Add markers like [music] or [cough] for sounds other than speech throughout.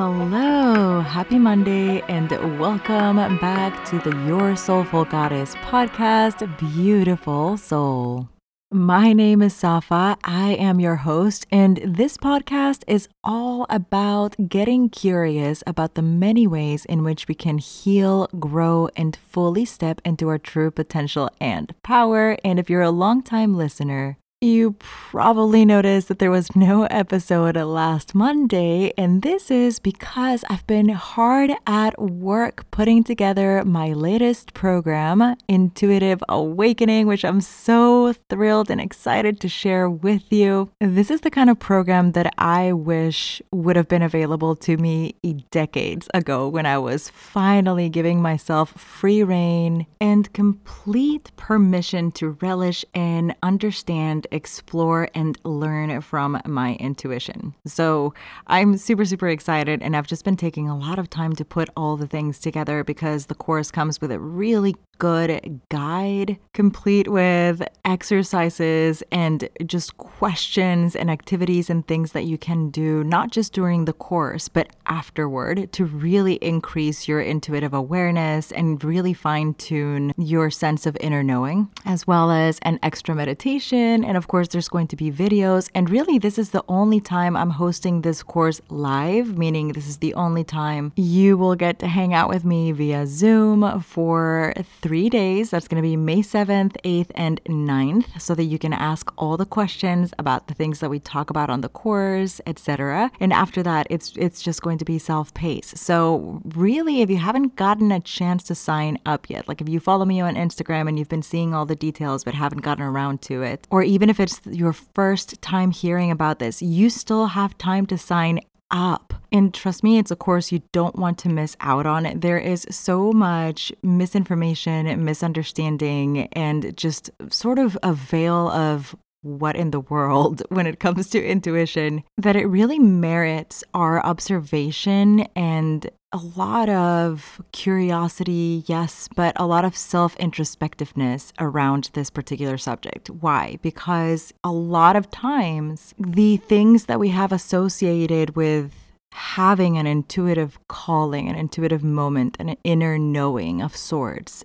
Hello, happy Monday, and welcome back to the Your Soulful Goddess podcast, Beautiful Soul. My name is Safa. I am your host, and this podcast is all about getting curious about the many ways in which we can heal, grow, and fully step into our true potential and power. And if you're a long-time listener, you probably noticed that there was no episode last Monday, and this is because I've been hard at work putting together my latest program, Intuitive Awakening, which I'm so thrilled and excited to share with you. This is the kind of program that I wish would have been available to me decades ago when I was finally giving myself free rein and complete permission to relish and understand explore and learn from my intuition. So I'm super, super excited, and I've just been taking a lot of time to put all the things together because the course comes with a really good guide, complete with exercises and just questions and activities and things that you can do, not just during the course, but afterward to really increase your intuitive awareness and really fine tune your sense of inner knowing, as well as an extra meditation. And of course, there's going to be videos. And really, this is the only time I'm hosting this course live, meaning this is the only time you will get to hang out with me via Zoom for three days. That's going to be May 7th, 8th, and 9th, so that you can ask all the questions about the things that we talk about on the course, etc. And after that, it's it's just going to be self-paced. So really, if you haven't gotten a chance to sign up yet, like if you follow me on Instagram and you've been seeing all the details but haven't gotten around to it, or even if it's your first time hearing about this, you still have time to sign up. And trust me, it's a course you don't want to miss out on. There is so much misinformation, misunderstanding, and just sort of a veil of what in the world [laughs] when it comes to intuition that it really merits our observation and a lot of curiosity, yes, but a lot of self introspectiveness around this particular subject. Why? Because a lot of times the things that we have associated with having an intuitive calling, an intuitive moment, an inner knowing of sorts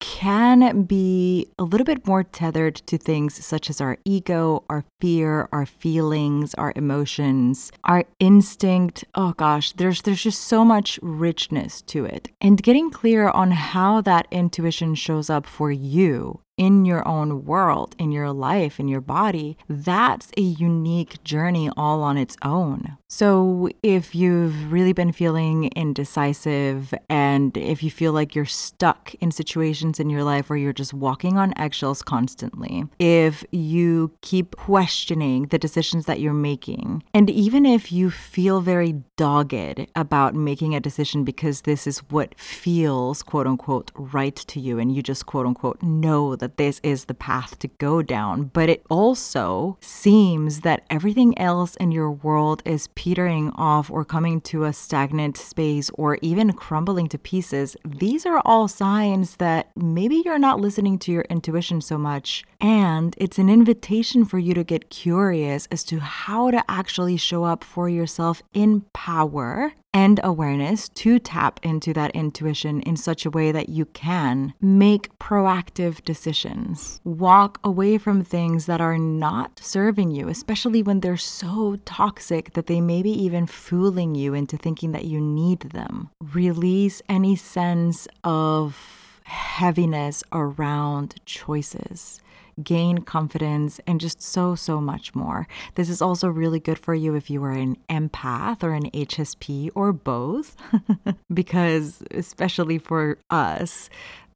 can be a little bit more tethered to things such as our ego, our fear, our feelings, our emotions, our instinct. Oh gosh, there's there's just so much richness to it. And getting clear on how that intuition shows up for you in your own world, in your life, in your body, that's a unique journey all on its own. So, if you've really been feeling indecisive and if you feel like you're stuck in situations in your life where you're just walking on eggshells constantly, if you keep questioning the decisions that you're making, and even if you feel very dogged about making a decision because this is what feels quote unquote right to you, and you just quote unquote know that that this is the path to go down, but it also seems that everything else in your world is petering off or coming to a stagnant space or even crumbling to pieces. These are all signs that maybe you're not listening to your intuition so much. And it's an invitation for you to get curious as to how to actually show up for yourself in power and awareness to tap into that intuition in such a way that you can make proactive decisions. Walk away from things that are not serving you, especially when they're so toxic that they may be even fooling you into thinking that you need them. Release any sense of heaviness around choices gain confidence, and just so, so much more. This is also really good for you if you are an empath or an HSP or both, [laughs] because especially for us,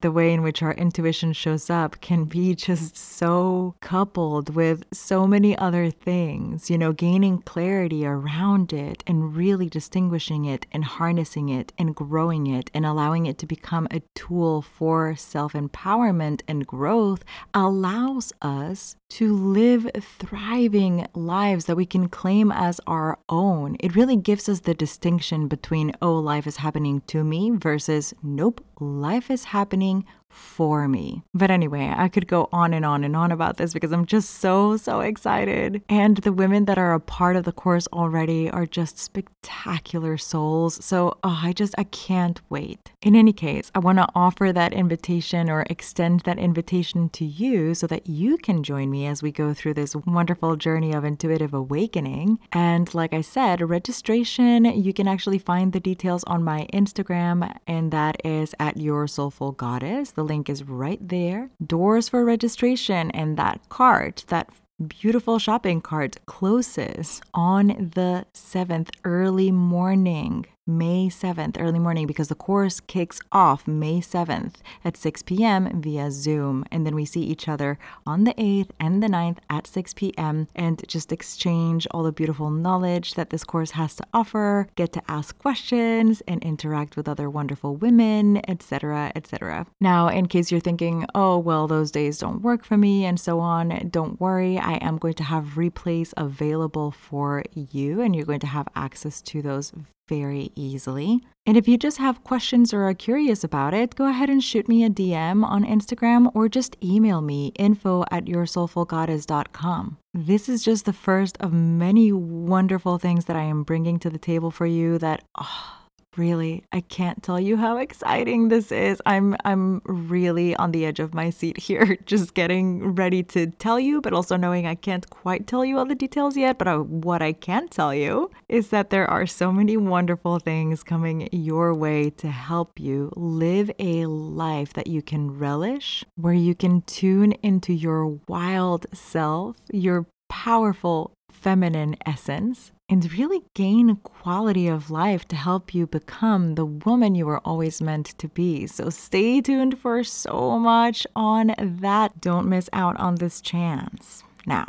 the way in which our intuition shows up can be just so coupled with so many other things, you know, gaining clarity around it and really distinguishing it and harnessing it and growing it and allowing it to become a tool for self empowerment and growth allows us to live thriving lives that we can claim as our own. It really gives us the distinction between, oh, life is happening to me versus, nope, life is happening for me. But anyway, I could go on and on and on about this because I'm just so, so excited. And the women that are a part of the course already are just spectacular souls. So oh, I just, I can't wait. In any case, I want to offer that invitation or extend that invitation to you so that you can join me as we go through this wonderful journey of intuitive awakening. And like I said, registration, you can actually find the details on my Instagram, and that is at Your Soulful Goddess. The link is right there. Doors for registration and that cart, that beautiful shopping cart closes on the 7th early morning. May 7th, early morning, because the course kicks off May 7th at 6 p.m. via Zoom. And then we see each other on the 8th and the 9th at 6 p.m. and just exchange all the beautiful knowledge that this course has to offer, get to ask questions and interact with other wonderful women, etc., etc. Now, in case you're thinking, oh, well, those days don't work for me and so on, don't worry. I am going to have replays available for you, and you're going to have access to those very easily. And if you just have questions or are curious about it, go ahead and shoot me a DM on Instagram or just email me info at yoursoulfulgoddess.com. This is just the first of many wonderful things that I am bringing to the table for you that, oh, really i can't tell you how exciting this is. I'm i'm really on the edge of my seat here [laughs] just getting ready to tell you but also knowing i can't quite tell you all the details yet but uh, what i can tell you is that there are so many wonderful things coming your way to help you live a life that you can relish where you can tune into your wild self your powerful feminine essence and really gain quality of life to help you become the woman you were always meant to be. So stay tuned for so much on that. Don't miss out on this chance. Now,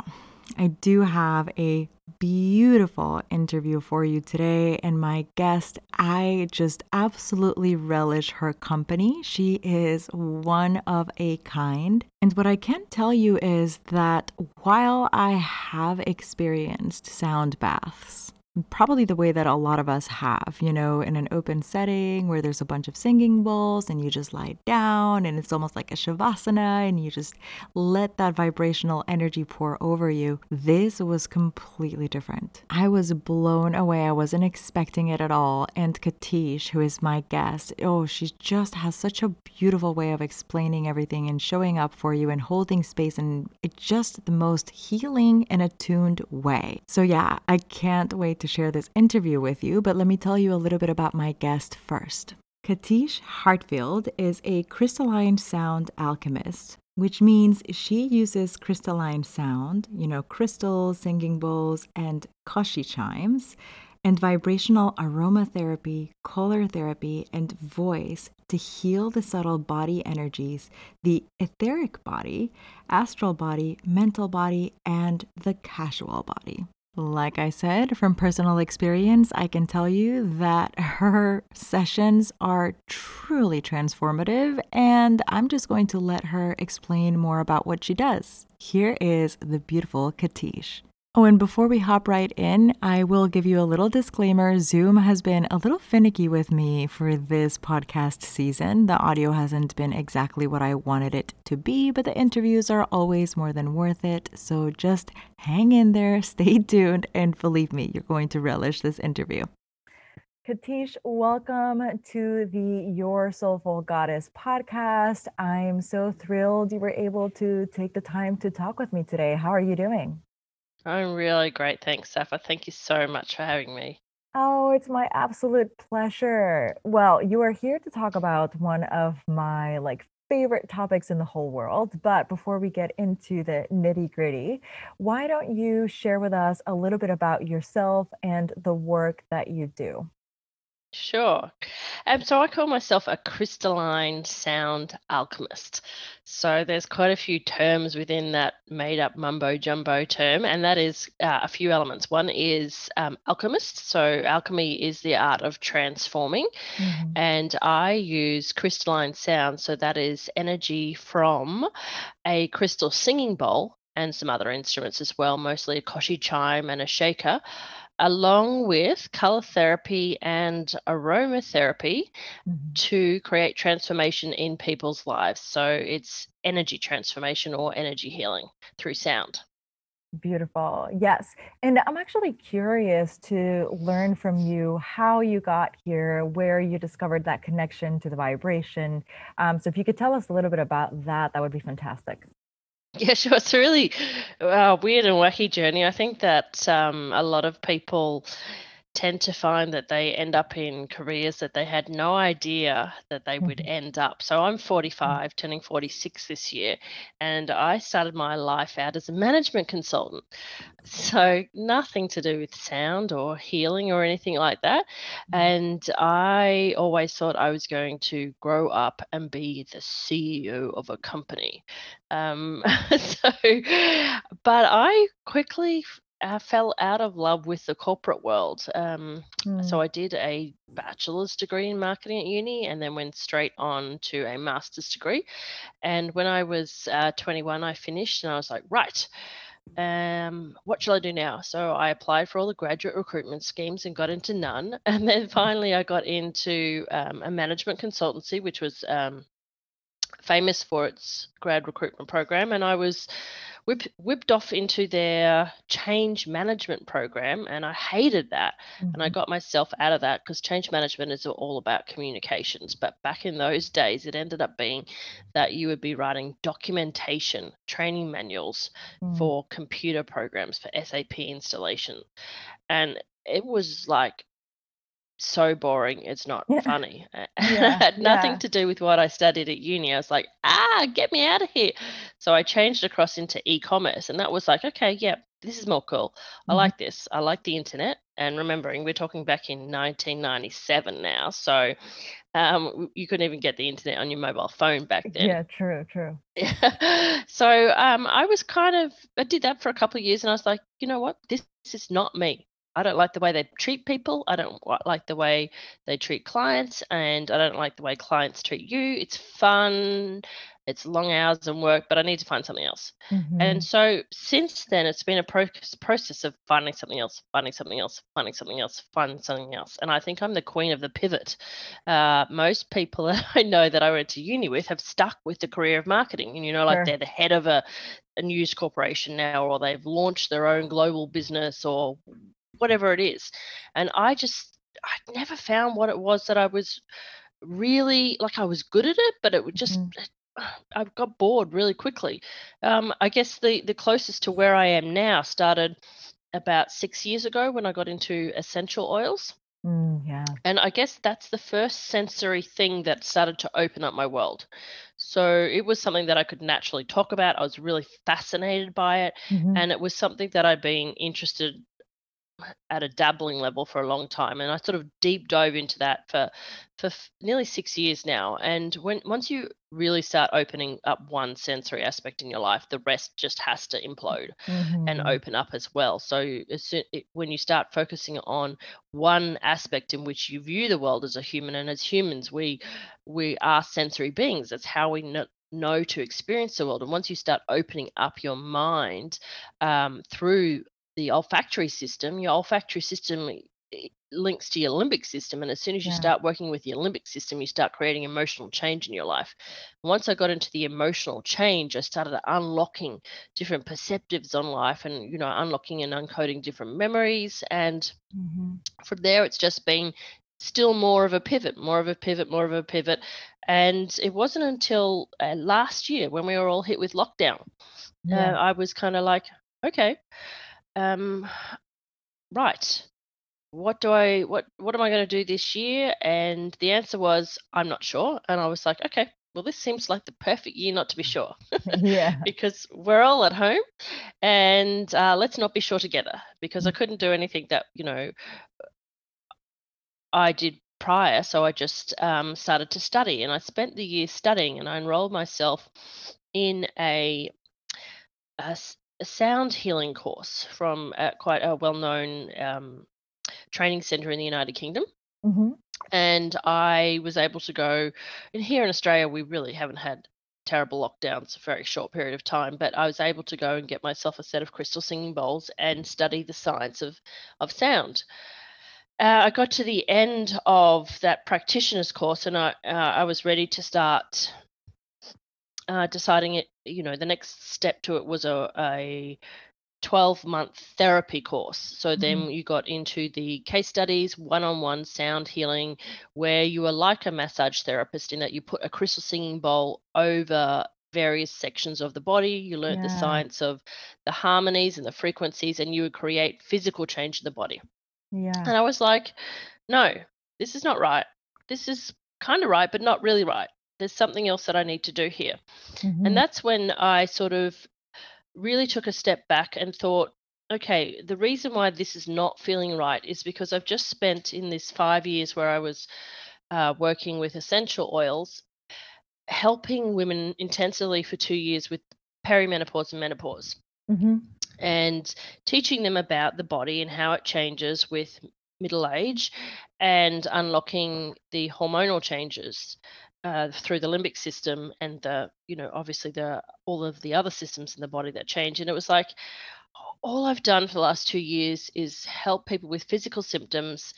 I do have a beautiful interview for you today. And my guest, I just absolutely relish her company. She is one of a kind. And what I can tell you is that while I have experienced sound baths, probably the way that a lot of us have, you know, in an open setting where there's a bunch of singing bowls and you just lie down and it's almost like a shavasana and you just let that vibrational energy pour over you. This was completely different. I was blown away. I wasn't expecting it at all. And Katish, who is my guest, oh, she just has such a beautiful way of explaining everything and showing up for you and holding space and it's just the most healing and attuned way. So yeah, I can't wait to to share this interview with you, but let me tell you a little bit about my guest first. Katish Hartfield is a crystalline sound alchemist, which means she uses crystalline sound, you know, crystals, singing bowls, and koshi chimes, and vibrational aromatherapy, color therapy, and voice to heal the subtle body energies, the etheric body, astral body, mental body, and the causal body. Like I said, from personal experience, I can tell you that her sessions are truly transformative, and I'm just going to let her explain more about what she does. Here is the beautiful Katish. Oh, and before we hop right in, I will give you a little disclaimer. Zoom has been a little finicky with me for this podcast season. The audio hasn't been exactly what I wanted it to be, but the interviews are always more than worth it. So just hang in there, [laughs] stay tuned, and believe me, you're going to relish this interview. Katish, welcome to the Your Soulful Goddess podcast. I'm so thrilled you were able to take the time to talk with me today. How are you doing? I'm really great. Thanks, Safa. Thank you so much for having me. Oh, it's my absolute pleasure. Well, you are here to talk about one of my like favorite topics in the whole world. But before we get into the nitty gritty, why don't you share with us a little bit about yourself and the work that you do? Sure. Um, so I call myself a crystalline sound alchemist. So there's quite a few terms within that made up mumbo jumbo term, and that is uh, a few elements. One is um, alchemist. So alchemy is the art of transforming, mm-hmm. and I use crystalline sound. So that is energy from a crystal singing bowl and some other instruments as well, mostly a koshi chime and a shaker along with color therapy and aromatherapy Mhm. to create transformation in people's lives. So it's energy transformation or energy healing through sound. Beautiful. Yes. And I'm actually curious to learn from you how you got here, where you discovered that connection to the vibration. Um, so if you could tell us a little bit about that, that would be fantastic. Yeah, [laughs] sure. It's a really uh, weird and wacky journey. I think that um, a lot of people tend to find that they end up in careers that they had no idea that they would Mhm. end up. So I'm Mm. 45, turning 46 this year, and I started my life out as a management consultant. So nothing to do with sound or healing or anything like that. Mhm. And I always thought I was going to grow up and be the CEO of a company. Um, [laughs] so, but I quickly uh, fell out of love with the corporate world. Um, so Mm. I did a bachelor's degree in marketing at uni and then went straight on to a master's degree. And when I was uh, 21, I finished and I was like, right, um, what shall I do now? So I applied for all the graduate recruitment schemes and got into none. [laughs] And then finally, I got into um, a management consultancy, which was um, famous for its grad recruitment program. And I was whipped, whipped off into their change management program. And I hated that. And I Mhm. got myself out of that because change management is all about communications. But back in those days, it ended up being that you would be writing documentation, training manuals Mm. for computer programs for SAP installation. And it was like so boring, it's not Yeah. [laughs] funny. [laughs] Yeah. had nothing Yeah. to do with what I studied at uni. I was like, ah, get me out of here. So I changed across into e-commerce, and that was like, okay, yeah, this is more cool. I Mhm. like this. I like the internet. And remembering, we're talking back in 1997 now, so um, you couldn't even get the internet on your mobile phone back then. Yeah. True. True. [laughs] so um, I was kind of I did that for a couple of years, and I was like, you know what, this, this is not me. I don't like the way they treat people. I don't like the way they treat clients, and I don't like the way clients treat you. It's fun, it's long hours and work, but I need to find something else. And Mhm. so since then, it's been a pro- process of finding something else, finding something else, finding something else, finding something else. And I think I'm the queen of the pivot uh, most people [laughs] that I know that I went to uni with have stuck with the career of marketing. And, you know, like Sure. they're the head of a, a news corporation now, or they've launched their own global business, or whatever it is. And I just, I never found what it was that I was really like I was good at it, but it would just, Mhm. I got bored really quickly. Um, I guess the the closest to where I am now started about six years ago when I got into essential oils. Mm. Yeah. And I guess that's the first sensory thing that started to open up my world. So it was something that I could naturally talk about. I was really fascinated by it. Mhm. And it was something that I'd been interested at a dabbling level for a long time, and I sort of deep dove into that for for f- nearly six years now. And when once you really start opening up one sensory aspect in your life, the rest just has to implode and Mhm. open up as well. So as soon, it, when you start focusing on one aspect in which you view the world as a human, and as humans, we we are sensory beings. That's how we know know to experience the world and once you start opening up your mind um, through the olfactory system, your olfactory system links to your limbic system. And as soon as you Yeah. start working with your limbic system, you start creating emotional change in your life. Once I got into the emotional change, I started unlocking different perceptives on life and, you know, unlocking and uncoding different memories. And Mhm. from there, it's just been still more of a pivot, more of a pivot, more of a pivot. And it wasn't until uh, last year when we were all hit with lockdown, uh, I was kind of like, okay, um, right. What do i what what am i going to do this year? And the answer was i'm not sure. And i was like okay well this seems like the perfect year not to be sure. [laughs] [laughs] Yeah. because we're all at home and uh, let's not be sure together because i Mm. couldn't do anything that you know i did prior. So i just um, started to study and i spent the year studying and i enrolled myself in a, a a sound healing course from uh, quite a well-known um, training center in the United Kingdom. Mhm. And I was able to go, and here in Australia, we really haven't had terrible lockdowns, a very short period of time, but I was able to go and get myself a set of crystal singing bowls and study the science of of sound. Uh, I got to the end of that practitioner's course, and I uh, I was ready to start uh, deciding it. You know, the next step to it was a, a 12 month therapy course. So mm-hmm. then you got into the case studies, one on one sound healing, where you were like a massage therapist in that you put a crystal singing bowl over various sections of the body. You learned yeah. the science of the harmonies and the frequencies, and you would create physical change in the body. Yeah. And I was like, no, this is not right. This is kind of right, but not really right. There's something else that I need to do here. Mm-hmm. And that's when I sort of really took a step back and thought, okay, the reason why this is not feeling right is because I've just spent in this five years where I was uh, working with essential oils, helping women intensively for two years with perimenopause and menopause. Mm-hmm. And teaching them about the body and how it changes with middle age and unlocking the hormonal changes uh, through the limbic system and the you know obviously the all of the other systems in the body that change. And it was like all i've done for the last two years is help people with physical symptoms.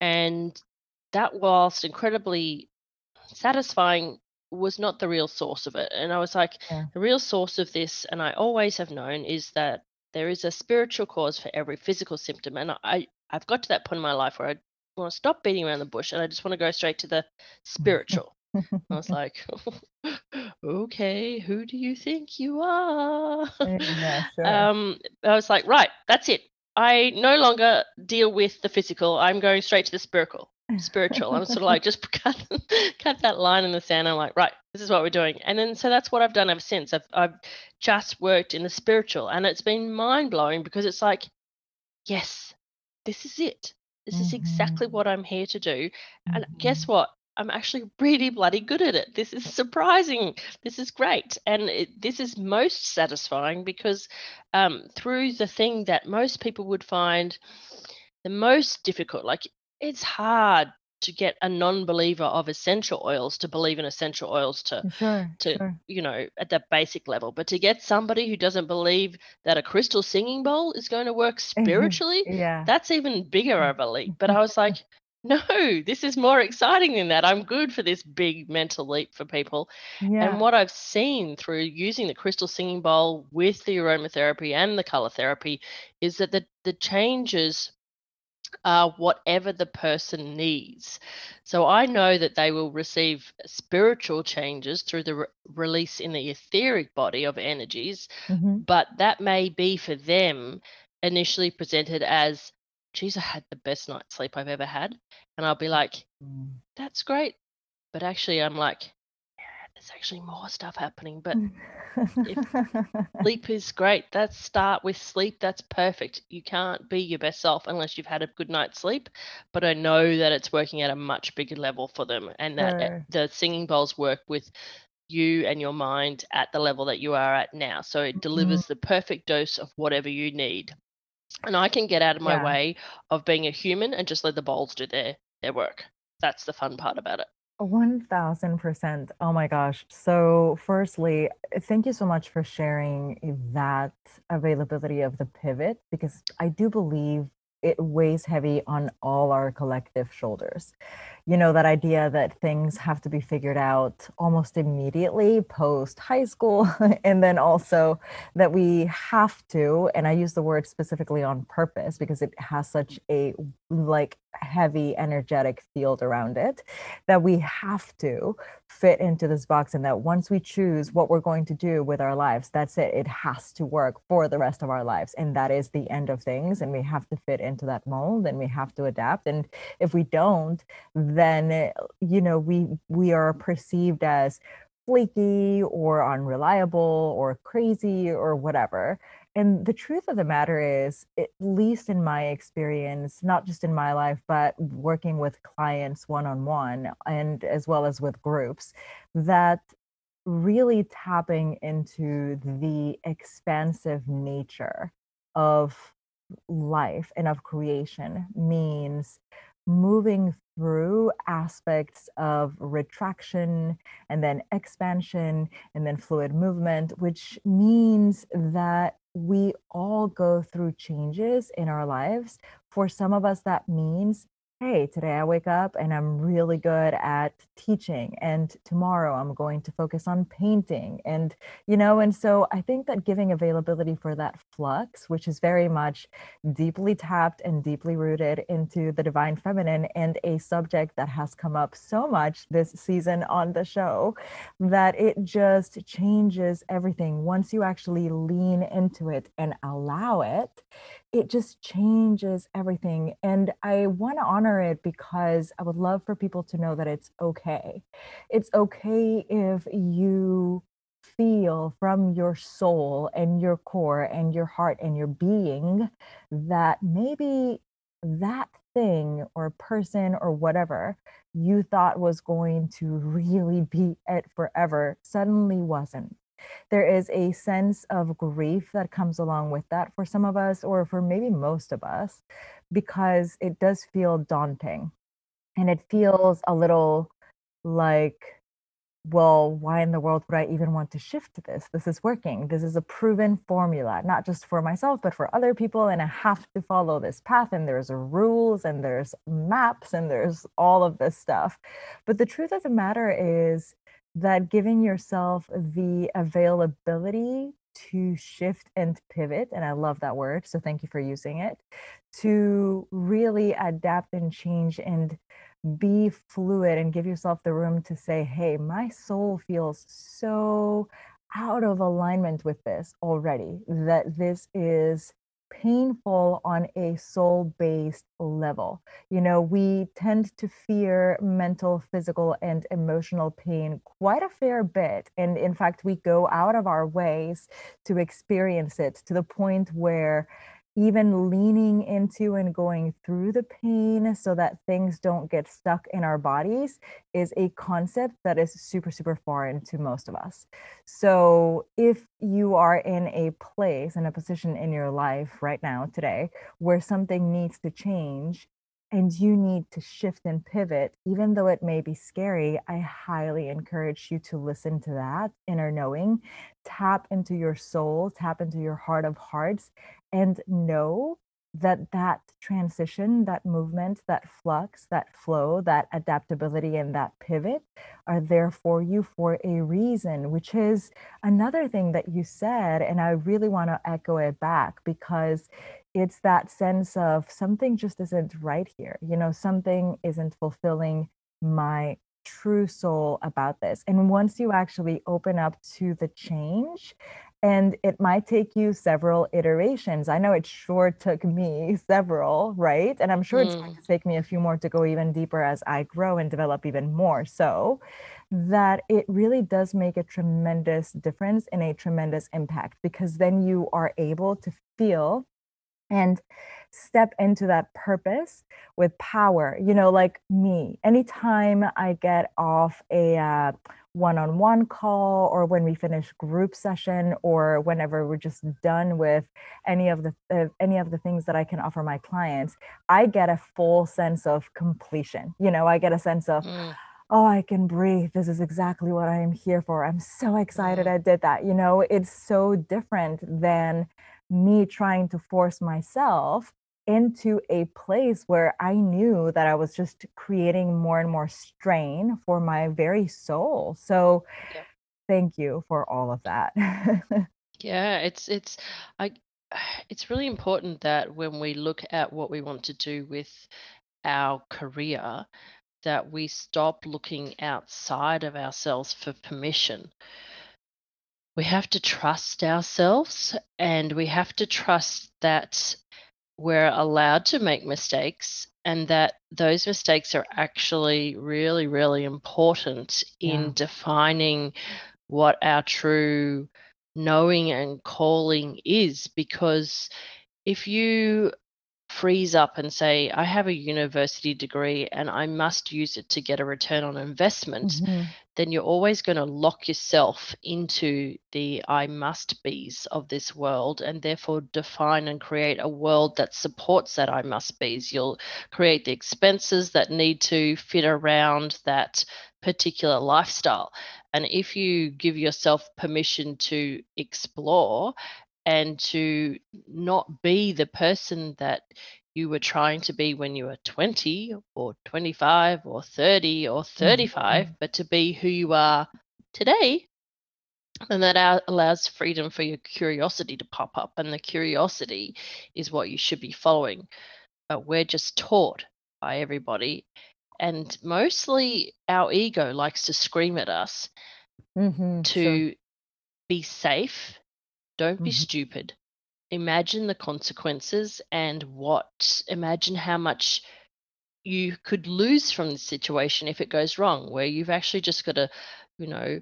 And that whilst incredibly satisfying was not the real source of it. And i was like yeah. the real source of this and i always have known is that there is a spiritual cause for every physical symptom. And i i've got to that point in my life where i want to stop beating around the bush and i just want to go straight to the [laughs] spiritual I was like, [laughs] okay, who do you think you are? [laughs] Yeah, sure. um, I was like, right, that's it. I no longer deal with the physical. I'm going straight to the spiritual. Spiritual. I'm sort of like [laughs] just cut cut that line in the sand. I'm like, right, this is what we're doing. And then so that's what I've done ever since. I've I've just worked in the spiritual, and it's been mind blowing because it's like, yes, this is it. This mm-hmm. is exactly mm-hmm. what I'm here to do. And mm-hmm. guess what? I'm actually really bloody good at it. This is surprising. This is great. And it, this is most satisfying because um, through the thing that most people would find the most difficult, like it's hard to get a non-believer of essential oils to believe in essential oils to sure, to sure. you know at the basic level but to get somebody who doesn't believe that a crystal singing bowl is going to work [laughs] spiritually yeah that's even bigger of a leap but i was like no, this is more exciting than that. I'm good for this big mental leap for people. Yeah. And what I've seen through using the crystal singing bowl with the aromatherapy and the color therapy is that the, the changes are whatever the person needs. So I know that they will receive spiritual changes through the re- release in the etheric body of energies, mm-hmm. but that may be for them initially presented as geez, I had the best night's sleep I've ever had. And I'll be like, mm. that's great. But actually, I'm like, yeah, there's actually more stuff happening. But [laughs] sleep is great. That's start with sleep. That's perfect. You can't be your best self unless you've had a good night's sleep. But I know that it's working at a much bigger level for them and that sure. the singing bowls work with you and your mind at the level that you are at now. So it delivers mm-hmm. the perfect dose of whatever you need and I can get out of my yeah. way of being a human and just let the bowls do their their work. That's the fun part about it. 1000%. Oh my gosh. So, firstly, thank you so much for sharing that availability of the pivot because I do believe it weighs heavy on all our collective shoulders you know that idea that things have to be figured out almost immediately post high school [laughs] and then also that we have to and i use the word specifically on purpose because it has such a like heavy energetic field around it that we have to fit into this box and that once we choose what we're going to do with our lives that's it. It has to work for the rest of our lives and that is the end of things and we have to fit into that mold and we have to adapt and if we don't then you know we we are perceived as flaky or unreliable or crazy or whatever. And the truth of the matter is, at least in my experience, not just in my life, but working with clients one on one and as well as with groups, that really tapping into the expansive nature of life and of creation means moving through aspects of retraction and then expansion and then fluid movement, which means that we all go through changes in our lives. For some of us, that means hey, today I wake up and I'm really good at teaching, and tomorrow I'm going to focus on painting. And, you know, and so I think that giving availability for that flux, which is very much deeply tapped and deeply rooted into the divine feminine and a subject that has come up so much this season on the show, that it just changes everything. Once you actually lean into it and allow it, it just changes everything. And I want to honor it because I would love for people to know that it's okay. It's okay if you feel from your soul and your core and your heart and your being that maybe that thing or person or whatever you thought was going to [laughs] really be it forever suddenly wasn't there is a sense of grief that comes along with that for some of us, or for maybe most of us, because it does feel daunting. And it feels a little like, well, why in the world would I even want to shift this? This is working. This is a proven formula, not just for myself, but for other people. And I have to follow this path. And there's rules and there's maps and there's all of this stuff. But the truth of the matter is, that giving yourself the availability to shift and pivot, and I love that word, so thank you for using it, to really adapt and change and be fluid and give yourself the room to say, hey, my soul feels so out of alignment with this already, that this is painful on a soul based level. You know, we tend to fear mental, physical, and emotional pain quite a fair bit. And in fact, we go out of our ways to experience it to the point where even leaning into and going through the pain so that things don't get stuck in our bodies is a concept that is super, super foreign to most of us. So, if you are in a place and a position in your life right now, today, where something needs to change, and you need to shift and pivot, even though it may be scary, I highly encourage you to listen to that inner knowing, tap into your soul, tap into your heart of hearts, and know that that transition that movement that flux that flow that adaptability and that pivot are there for you for a reason which is another thing that you said and i really want to echo it back because it's that sense of something just isn't right here. You know something isn't fulfilling my true soul about this. And once you actually open up to the change and it might take you several iterations. I know it sure took me [laughs] several, right? And I'm sure mm. it's going to take me a few more to go even deeper as I grow and develop even more. So that it really does make a tremendous difference and a tremendous impact because then you are able to feel and step into that purpose with power. You know, like me, anytime I get off a uh, one-on-one call or when we finish group session or whenever we're just done with any of the uh, any of the things that I can offer my clients, I get a full sense of completion. You know, I get a sense of mm oh, I can breathe. This is exactly what I am here for. I'm so excited mm. I did that. You know, it's so different than me trying to force myself into a place where I knew that I was just creating more and more strain for my very soul. So yeah. thank you for all of that. [laughs] yeah, it's it's I [sighs] it's really important that when we look at what we want to do with our career that we stop looking outside of ourselves for permission we have to trust ourselves and we have to trust that we're allowed to make mistakes and that those mistakes are actually really, really important in defining what our true knowing and calling is. Because if you freeze up and say, I have a university degree and I must use it to get a return on investment, mm-hmm. then you're always going to lock yourself into the I must be's of this world and therefore define and create a world that supports that I must be's. You'll create the expenses that need to fit around that particular lifestyle. And if you give yourself permission to explore and to not be the person that you were trying to be when you were 20 or 25 or 30 or 35, mm-hmm. but to be who you are today, then that allows freedom for your curiosity to pop up. And the curiosity is what you should be following. But we're just taught by everybody. And mostly our ego likes to scream at us mm-hmm, to be safe don't be mm-hmm. stupid. Imagine the consequences and what, imagine how much you could lose from the situation if it goes wrong, where you've actually just got to, you know,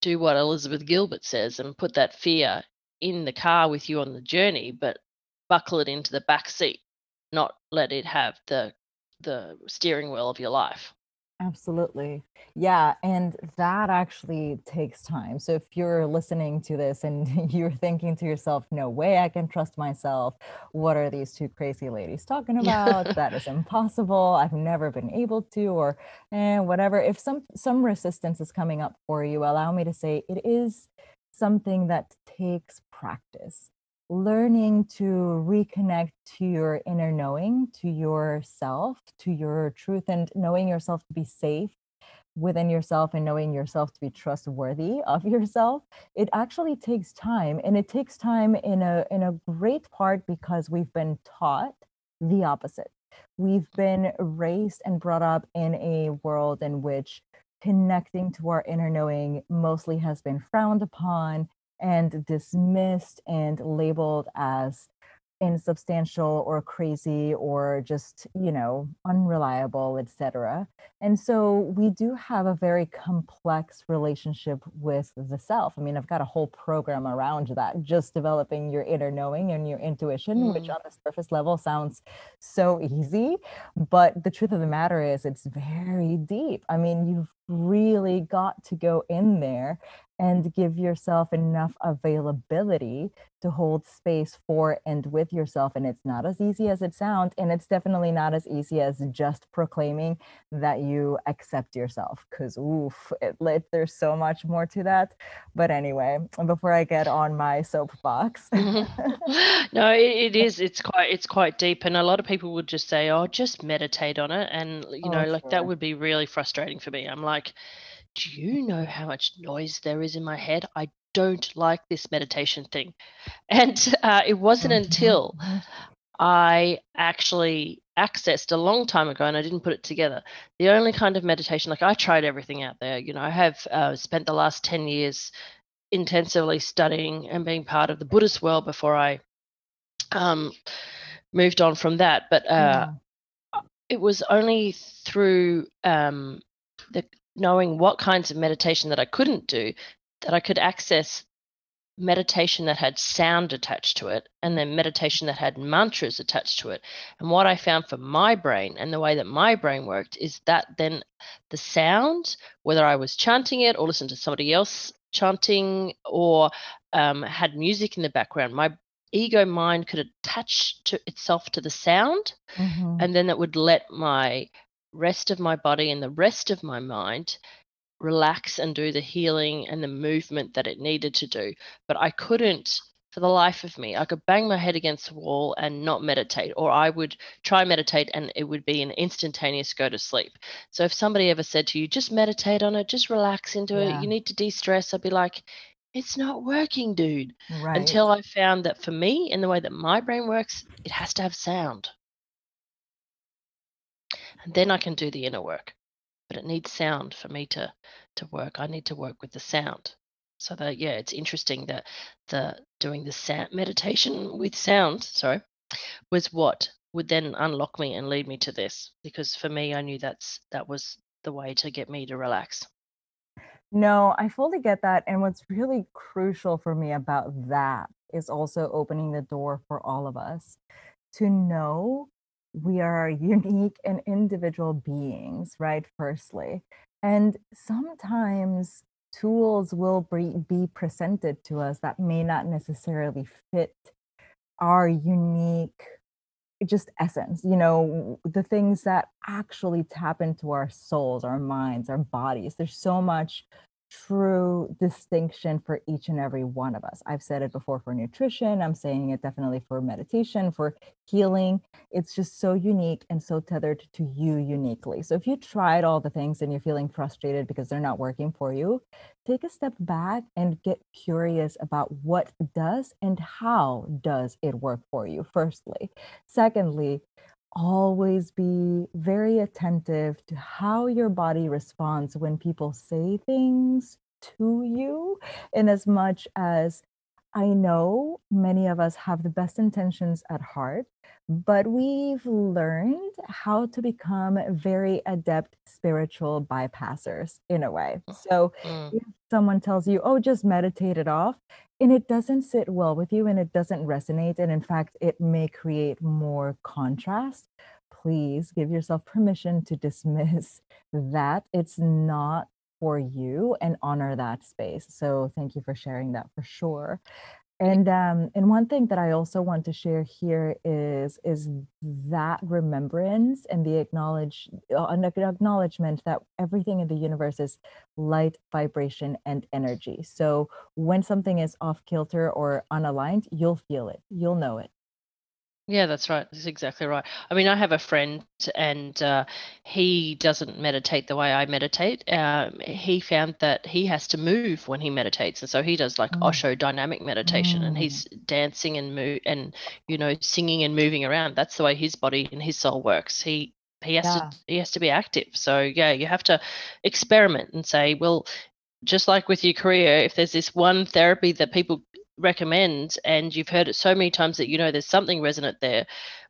do what Elizabeth Gilbert says and put that fear in the car with you on the journey, but buckle it into the back seat, not let it have the the steering wheel of your life. Absolutely. Yeah. And that actually takes time. So if you're listening to this and [laughs] you're thinking to yourself, no way I can trust myself. What are these two crazy ladies talking [laughs] about? that is impossible. I've never been able to, or eh, whatever. If some some resistance is coming up for you, allow me to say it is something that takes practice learning to reconnect to your inner knowing, to yourself, to your truth, and knowing yourself to be safe within yourself and knowing yourself to be trustworthy of [laughs] yourself it actually takes time and it takes time in a in a great part because we've been taught the opposite. We've been raised and brought up in a world in which connecting to our inner knowing mostly has been frowned upon and dismissed and labeled as insubstantial or crazy or just you know unreliable etc and so we do have a very complex relationship with the self. I mean i've got a whole program around that just developing your inner knowing and your intuition mm. which on the surface level sounds so easy but the truth of the matter is it's very deep. I mean you've really got to go in there and give yourself enough availability to hold space for and with yourself. And it's not as easy as it sounds. And it's definitely not as easy as just proclaiming that you accept yourself, because oof, it, it, there's so much more to that. But anyway, before I get on my soapbox. [laughs] no, it, it [laughs] is. It's quite it's quite deep. And a lot of people would just say, oh, just meditate on it. And, you oh, know, like that would be really frustrating for me. I'm like, do you know how much noise there is in my head? I don't like this meditation thing. [laughs] And uh, it wasn't mm-hmm. until I actually accessed a long time ago and I didn't put it together. The only kind of meditation, like I tried everything out there, you know, I have uh, spent the last 10 years intensively studying and being part of the Buddhist world before I um, moved on from that. But uh, yeah. it was only through um, the knowing what kinds of meditation that I couldn't do, that I could access meditation that had sound attached to it and then meditation that had mantras attached to it. And what I found for my brain and the way that my brain worked is that then the sound, whether I was chanting it or listened to somebody else chanting or um, had music in the background, my ego mind could attach to itself to the sound mm-hmm. and then it would let my rest of my body and the rest of my mind relax and do the healing and the movement that it needed to do. But I couldn't, for the life of me, I could bang my head against the wall and not meditate, or I would try meditate and it would be an instantaneous go to sleep. So if somebody ever said to you, just meditate on it, just relax into yeah. it, you need to de stress, I'd be like, it's not working, dude. Right. Until I found that for me, in the way that my brain works, it has to have sound and then I can do the inner work. But it needs sound for me to to work. I need to work with the sound. So that yeah, it's interesting that the doing the sound meditation with sound, sorry, was what would then unlock me and lead me to this because for me I knew that's that was the way to get me to relax. No, I fully get that. And what's really crucial for me about that is also opening the door for all of us to know we are [laughs] unique and individual beings, right? Firstly. And sometimes tools will be presented to us that may not necessarily fit our unique just essence you know the things that actually tap into our souls our minds our bodies there's so much true distinction for each and every one of us. I've said it before for nutrition, I'm saying it definitely for meditation, for healing. It's just so unique and so tethered to you uniquely. So if you tried all the things and you're feeling frustrated because they're not working for you, take a step back and get curious about what does and how does it work for you firstly. Secondly, always be very attentive to how your body responds when people say things to you in as much as I know many of us have the best intentions at heart, but we've learned how to become very adept spiritual bypassers in a way. So Mm. if someone tells you, oh, just meditate it off, and it doesn't sit well with you and it doesn't resonate, and in fact, it may create more contrast, please give yourself permission to dismiss [laughs] that. It's not for you and honor that space. So thank you for sharing that for sure. And um, and one thing that I also want to share here is is that remembrance and the acknowledge uh, an acknowledgement that everything in the universe is light, vibration, and energy. So when something is off kilter or unaligned, you'll feel it, you'll know it. Yeah, that's right. That's exactly right. I mean, I have a friend and uh, he doesn't meditate the way I meditate. Um, he found that he has to move when he meditates, and so he does like Mm, Osho dynamic meditation, and mm, he's dancing and move and you know singing and moving around. That's the way his body and his soul works. He he has to he has to be active. So yeah, you have to experiment and say, well, just like with your career, if there's this one therapy that people recommend and you've heard it so many times that you know there's something resonant there,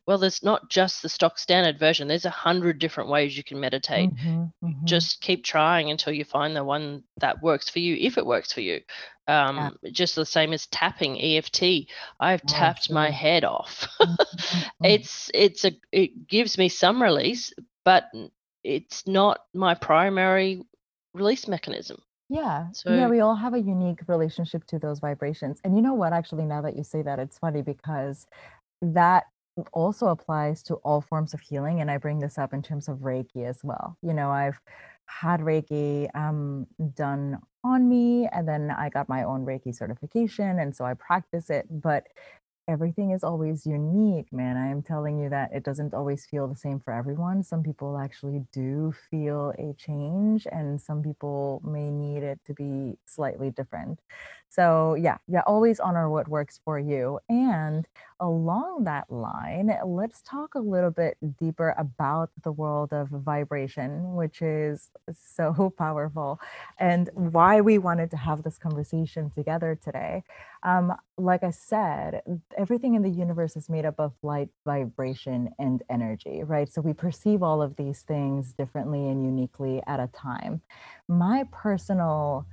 well, there's not just the stock standard version. There's a hundred different ways you can meditate. hmm hmm Just keep trying until you find the one that works for you, if it works for you. Yeah. Um, just the same as tapping EFT. I've Oh, tapped my head off. Mhm, [laughs] mhm. it's it's a it gives me some release, but it's not my primary release mechanism. Yeah. Yeah, we all have a unique relationship to those vibrations. And you know what? Actually, now that you say that, it's funny because that also applies to all forms of healing. And I bring this up in terms of Reiki as well. You know, I've had Reiki um, done on me, and then I got my own Reiki certification. And so I practice it. But everything is always unique, man. I am telling you that it doesn't always feel the same for everyone. Some people actually do feel a change, and some people may need it to be slightly different. So, yeah, yeah, always honor what works for you. And along that line, let's talk a little bit deeper about the world of vibration, which is so [laughs] powerful, and why we wanted to have this conversation together today. Um, like I said, everything in the universe is made up of light, vibration, and energy, right? So we perceive all of these things differently and uniquely at a time. My personal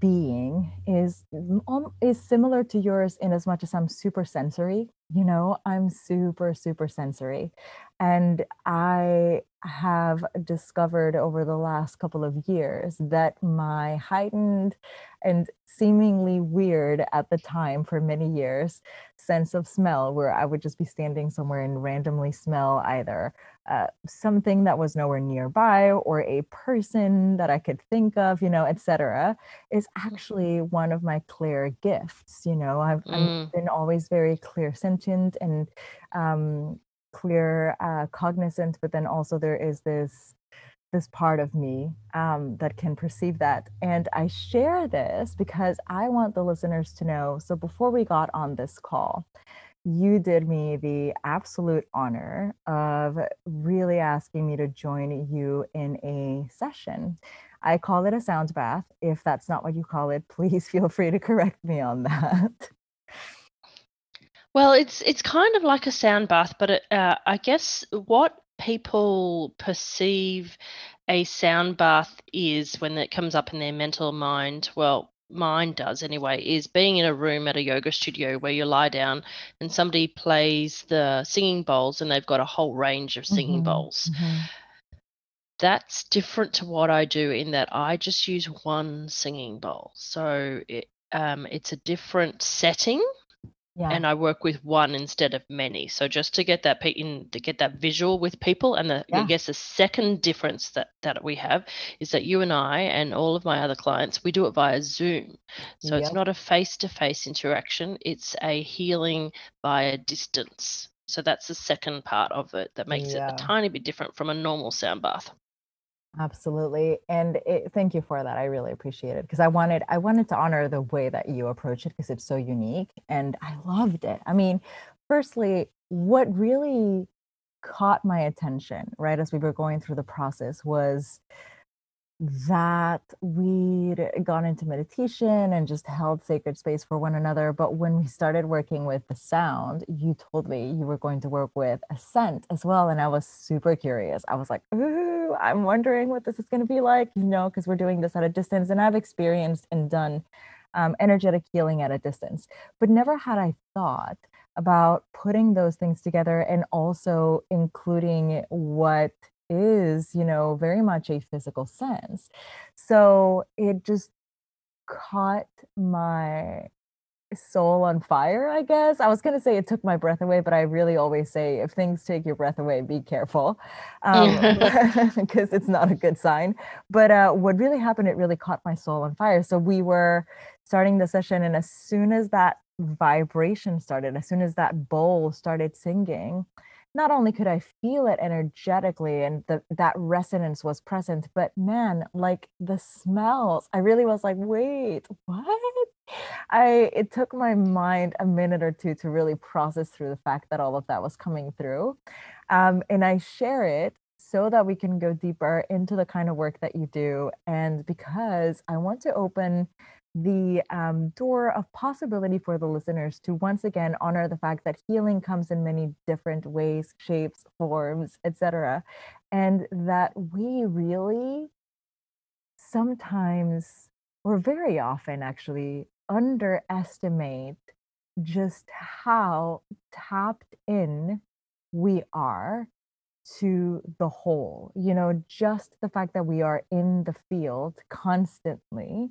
being is um, is similar to yours in as much as I'm super sensory. You know, I'm super super sensory, and I have discovered over the last couple of years that my heightened and seemingly weird at the time for many years sense of smell, where I would just be standing somewhere and randomly smell either uh, something that was nowhere nearby or a person that I could think of, you know, etc is actually one of my clear gifts. You know, I've, I've mm, been always very clairsentient and um, clear uh, cognizant, but then also there is this this part of me um, that can perceive that. And I share this because I want the listeners to know. So before we got on this call, you did me the absolute honor of really asking me to join you in a session. I call it a sound bath. If that's not what you call it, [laughs] please feel free to correct me on that. Well, it's it's kind of like a sound bath, but it, uh, I guess what people perceive a sound bath is when it comes up in their mental mind. Well, mine does anyway is being in a room at a yoga studio where you lie down and somebody plays the singing bowls and they've got a whole range of singing mm-hmm, bowls. Mm-hmm. That's different to what I do in that I just use one singing bowl. So it, um, it's a different setting yeah. and I work with one instead of many. So just to get that in, to get that visual with people, and the, yeah. I guess the second difference that that we have is that you and I and all of my other clients we do it via Zoom. So yep. it's not a face-to-face interaction; it's a healing via distance. So that's the second part of it that makes yeah. it a tiny bit different from a normal sound bath. Absolutely. And it, thank you for that. I really appreciate it because I wanted I wanted to honor the way that you approach it because it's so unique and I loved it. I mean, firstly, what really caught my attention, right, as we were going through the process was that we'd gone into meditation and just held sacred space for one another. But when we started working with the sound, you told me you were going to work with a scent as well. And I was super curious. I was like, ooh, I'm wondering what this is going to be like, you know, because we're doing this at a distance. And I've experienced and done um, energetic healing at a distance, but never had I thought about putting those things together and also including what is, you know, very much a physical sense. So it just caught my soul on fire, I guess. I was going to say it took my breath away, but I really always say if things take your breath away, be careful um, because [laughs] it's not a good sign. But uh, what really happened, it really caught my soul on fire. So we were starting the session, and as soon as that vibration started, as soon as that bowl started singing, not only could I feel it energetically and the, that resonance was present, but man, like the smells, I really was like, wait, what? I it took my mind a minute or two to really process through the fact that all of that was coming through. Um, and I share it so that we can go deeper into the kind of work that you do. And because I want to open the um, door of possibility for the listeners to once again honor the fact that healing comes in many different ways, shapes, forms, etc., and that we really sometimes, or very often actually, underestimate just how tapped in we are to the whole. You know, just the fact that we are in the field constantly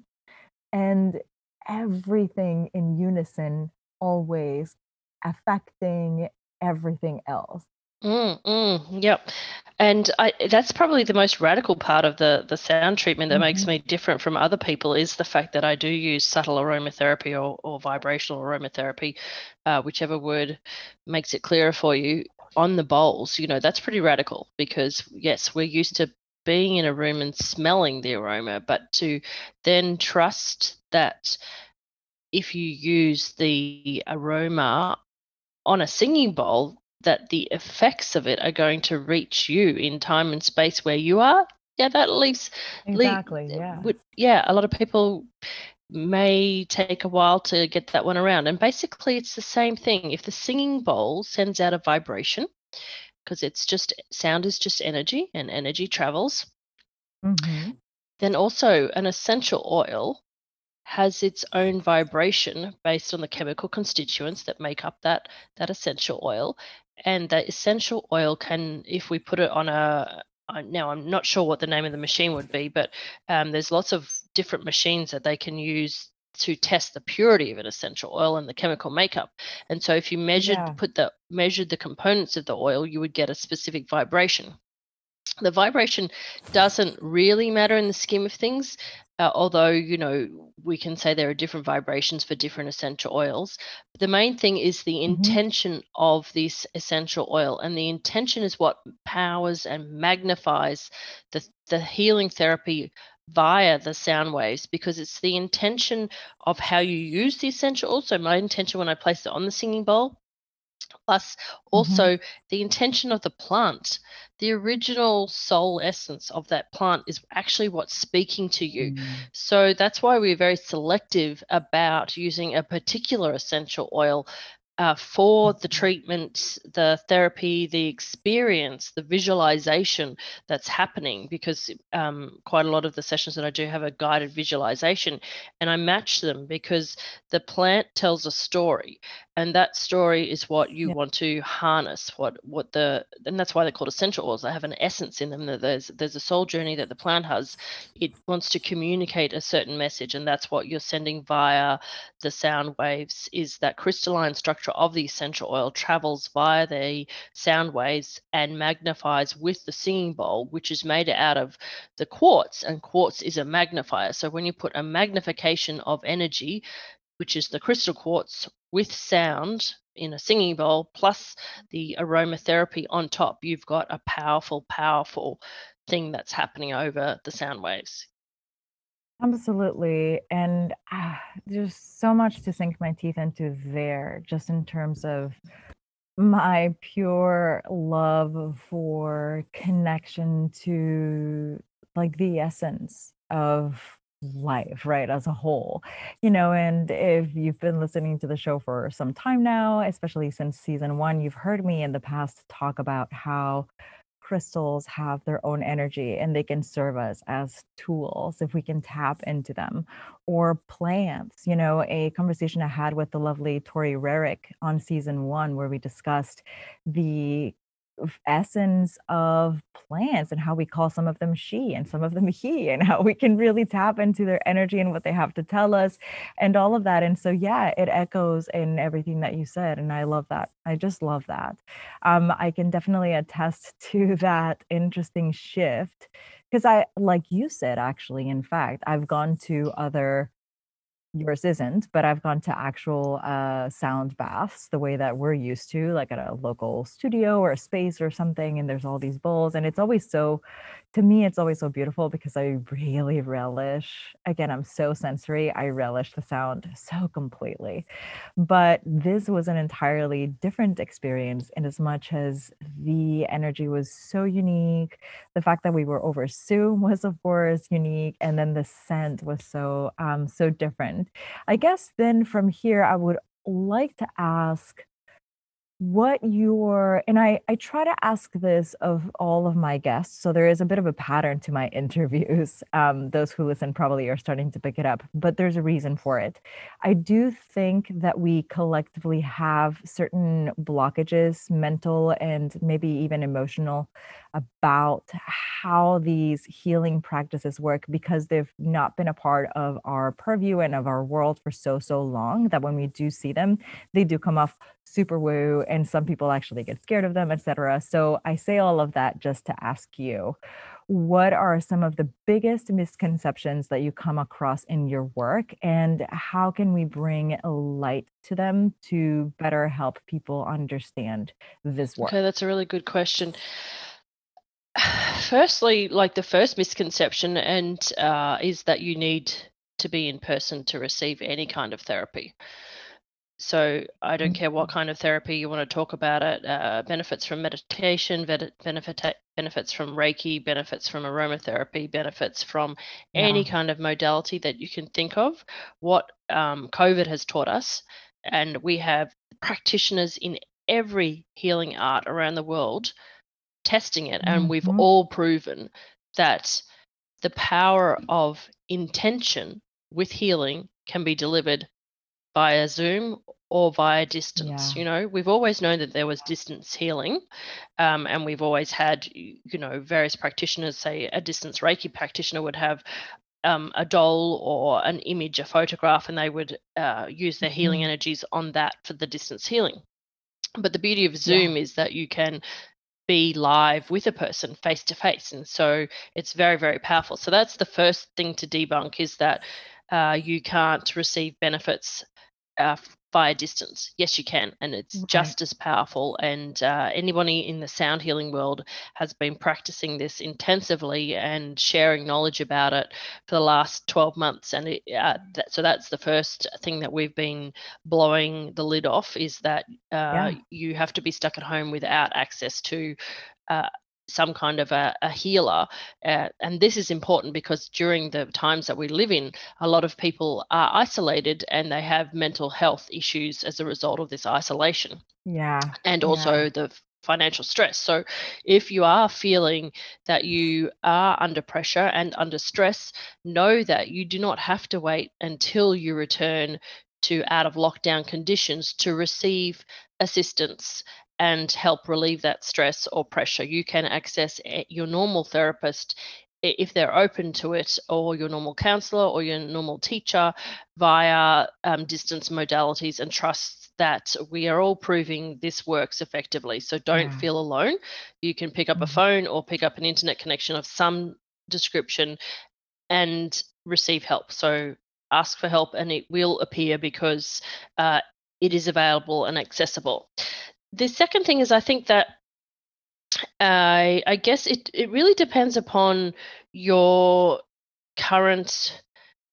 and everything in unison always affecting everything else mm, mm, yep and I, that's probably the most radical part of the the sound treatment that mm-hmm. makes me different from other people is the fact that I do use subtle aromatherapy or, or vibrational aromatherapy, uh, whichever word makes it clearer for you on the bowls. You know that's pretty radical because yes, we're used to being in a room and smelling the aroma, but to then trust that if you use the aroma on a singing bowl, that the effects of it are going to reach you in time and space where you are. Yeah, that leaves exactly. Uh, yeah, yeah. A lot of people may take a while to get that one around, and basically, it's the same thing. If the singing bowl sends out a vibration, because it's just sound is just energy and energy travels. Mm-hmm. Then also an essential oil has its own vibration based on the chemical constituents that make up that that essential oil and that essential oil can if we put it on a now i'm not sure what the name of the machine would be but um, there's lots of different machines that they can use to test the purity of an essential oil and the chemical makeup. And so if you measured yeah. put the measured the components of the oil, you would get a specific vibration. The vibration doesn't really matter in the scheme of things, uh, although you know we can say there are different vibrations for different essential oils. The main thing is the mm-hmm. intention of this essential oil, and the intention is what powers and magnifies the the healing therapy via the sound waves because it's the intention of how you use the essential also my intention when i place it on the singing bowl plus also mm-hmm. the intention of the plant the original soul essence of that plant is actually what's speaking to you mm. so that's why we're very selective about using a particular essential oil uh, for the mm-hmm. treatment, the therapy, the experience, the visualization that's happening, because um, quite a lot of the sessions that I do have a guided visualization, and I match them because the plant tells a story, and that story is what you want to harness. What what the and that's why they're called essential oils. They have an essence in them. That there's there's a soul journey that the plant has. It wants to communicate a certain message, and that's what you're sending via the sound waves. Is that crystalline structure of the essential oil travels via the sound waves and magnifies with the singing bowl, which is made out of the quartz, and quartz is a magnifier. So when you put a magnification of energy, which is the crystal quartz with sound in a singing bowl plus the aromatherapy on top, you've got a powerful, powerful thing that's happening over the sound waves. Absolutely. And ah, there's so much to sink my teeth into there, just in terms of my pure love for connection to like the essence of life, right, as a whole. You know, and if you've been listening to the show for some time now, especially since season one, you've heard me in the past talk about how crystals have their own energy and they can serve us as tools if we can tap into them or plants you know a conversation i had with the lovely tori rarick on season one where we discussed the essence of plants and how we call some of them she and some of them [laughs] he and how we can really tap into their energy and what they have to tell us and all of that. And so yeah it echoes in everything that you said and i love that. I just love that. Um, i can definitely attest [laughs] to that interesting shift because i like you said actually in fact i've gone to other yours isn't, but I've gone to actual uh, sound baths the way that we're used to, like at a local studio or a space or something. And there's all these bowls. And it's always so to me, it's always so beautiful because I really relish, again, I'm so sensory. I relish the sound so completely. But this was an entirely different experience in as much as the energy was so unique. The fact that we were over Zoom [laughs] was, of course, unique. And then the scent was so, um, so different. I guess then from here, I would like to ask what your and I I try to ask this of all of my guests, so there is a bit of a pattern to my [laughs] interviews. Um, those who listen probably are starting to pick it up, but there's a reason for it. I do think that we collectively have certain blockages, mental and maybe even emotional, about how these healing practices work because they've not been a part of our purview and of our world for so so long that when we do see them, they do come off super woo and some people actually get scared of them etc so i say all of that just to ask you what are some of the biggest misconceptions that you come across in your work and how can we bring light to them to better help people understand this work? okay that's a really good question [sighs] firstly like the first misconception and uh, is that you need to be in person to receive any kind of therapy so I don't care what kind of therapy you want to talk about it. Uh, benefits from meditation, benefit benefits from Reiki, benefits from aromatherapy, benefits from yeah. any kind of modality that you can think of. What um, COVID has taught us, and we have practitioners in every healing art around the world testing it, and mm-hmm. we've all proven that the power of intention with healing can be delivered via Zoom or via distance. Yeah. You know, we've always known that there was distance healing, um, and we've always had, you know, various practitioners. Say a distance Reiki practitioner would have um, a doll or an image, a photograph, and they would uh, use their healing mm-hmm. energies on that for the distance healing. But the beauty of Zoom yeah. is that you can be live with a person face to face, and so it's very, very powerful. So that's the first thing to debunk is that uh, you can't receive benefits uh, via distance. Yes, you can, and it's just as powerful. And uh, anybody in the sound healing world has been practicing this intensively and sharing knowledge about it for the last 12 months. And it, uh, that, so that's the first thing that we've been blowing the lid off is that uh, yeah. you have to be stuck at home without access to uh, some kind of a, a healer. Uh, and this is important because during the times that we live in, a lot of people are isolated and they have mental health issues as a result of this isolation. Yeah. And also yeah. the financial stress. So, if you are feeling that you are under pressure and under stress, know that you do not have to wait until you return to out of lockdown conditions to receive assistance and help relieve that stress or pressure. You can access your normal therapist if they're open to it, or your normal counselor or your normal teacher via um, distance modalities and trust that we are all proving this works effectively. So don't yeah. feel alone. You can pick up mm-hmm. a phone or pick up an internet connection of some description and receive help. So ask for help and it will appear because uh, it is available and accessible. The second thing is, I think that I I guess it it really depends upon your current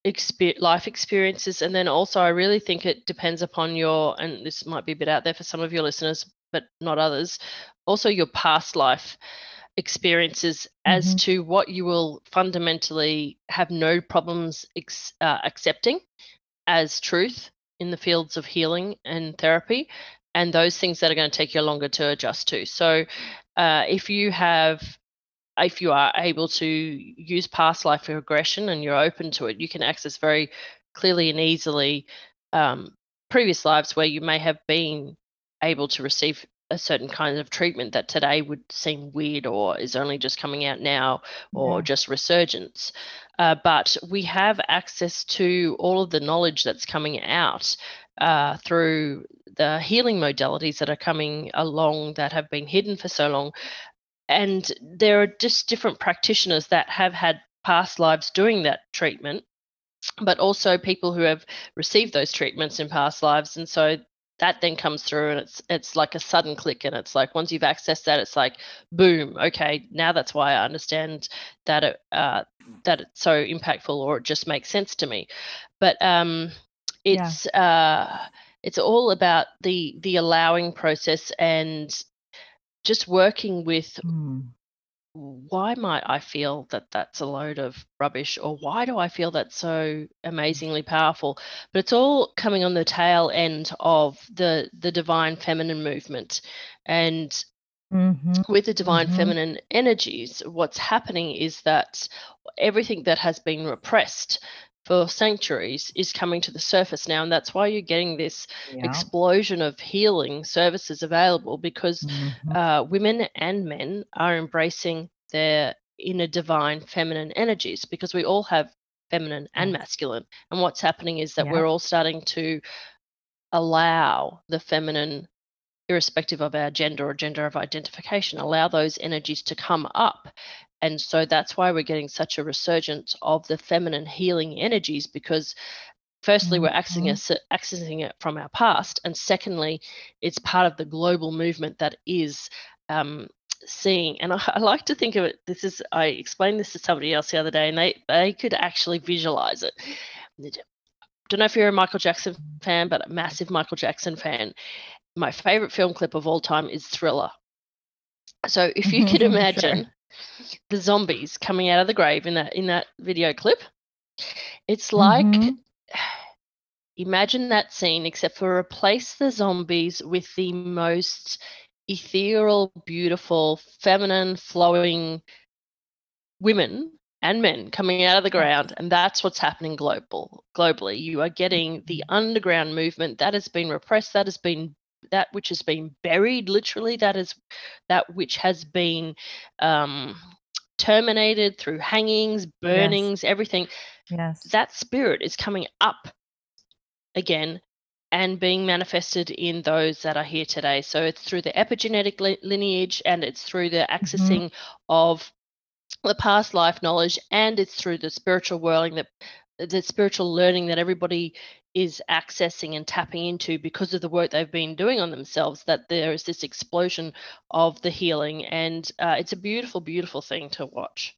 exper- life experiences, and then also I really think it depends upon your and this might be a bit out there for some of your listeners, but not others. Also, your past life experiences as mm-hmm. to what you will fundamentally have no problems ex- uh, accepting as truth in the fields of healing and therapy and those things that are going to take you longer to adjust to. So, uh, if you have, if you are able to use past life regression and you're open to it, you can access very clearly and easily um, previous lives where you may have been able to receive a certain kind of treatment that today would seem weird or is only just coming out now or yeah. just resurgence. Uh, but we have access to all of the knowledge that's coming out uh, through the healing modalities that are coming along that have been hidden for so long. And there are just different practitioners that have had past lives doing that treatment, but also people who have received those treatments in past lives. And so that then comes through and it's it's like a sudden click and it's like once you've accessed that it's like boom okay now that's why i understand that it uh, that it's so impactful or it just makes sense to me but um it's yeah. uh it's all about the the allowing process and just working with mm. why might I feel that that's a load of rubbish or why do I feel that's so amazingly powerful but it's all coming on the tail end of the the divine feminine movement and Mm-hmm. With the divine mm-hmm. feminine energies, what's happening is that everything that has been repressed for sanctuaries is coming to the surface now. And that's why you're getting this yeah. explosion of healing services available because mm-hmm. uh, women and men are embracing their inner divine feminine energies because we all have feminine and masculine. And what's happening is that yeah. we're all starting to allow the feminine irrespective of our gender or gender of identification, allow those energies to come up and so that's why we're getting such a resurgence of the feminine healing energies because firstly we're accessing, mm-hmm. it, accessing it from our past and secondly it's part of the global movement that is um, seeing and I, [laughs] I, like to think of it this is i explained this to somebody else the other day and they they could actually visualize it. Don't know if you're a michael jackson fan but a massive michael jackson fan. My favorite film clip of all time is thriller. So if you could [laughs] imagine sure the zombies coming out of the grave in that in that video clip. It's like mm-hmm. [sighs] imagine that scene, except for replace the zombies with the most ethereal, beautiful, feminine, flowing women and men coming out of the ground and that's what's happening global globally you are getting the mm-hmm. underground movement that has been repressed that has been that which has been buried literally that is that which has been um, terminated through hangings burnings yes. everything yes that spirit is coming up again and being manifested in those that are here today so it's through the epigenetic li- lineage and it's through the mm-hmm. accessing mm-hmm. of the past life knowledge and it's through the spiritual whirling that the spiritual learning that everybody is accessing and tapping into because of the work they've been doing on themselves that there is this explosion of the healing and uh, it's a beautiful beautiful thing to watch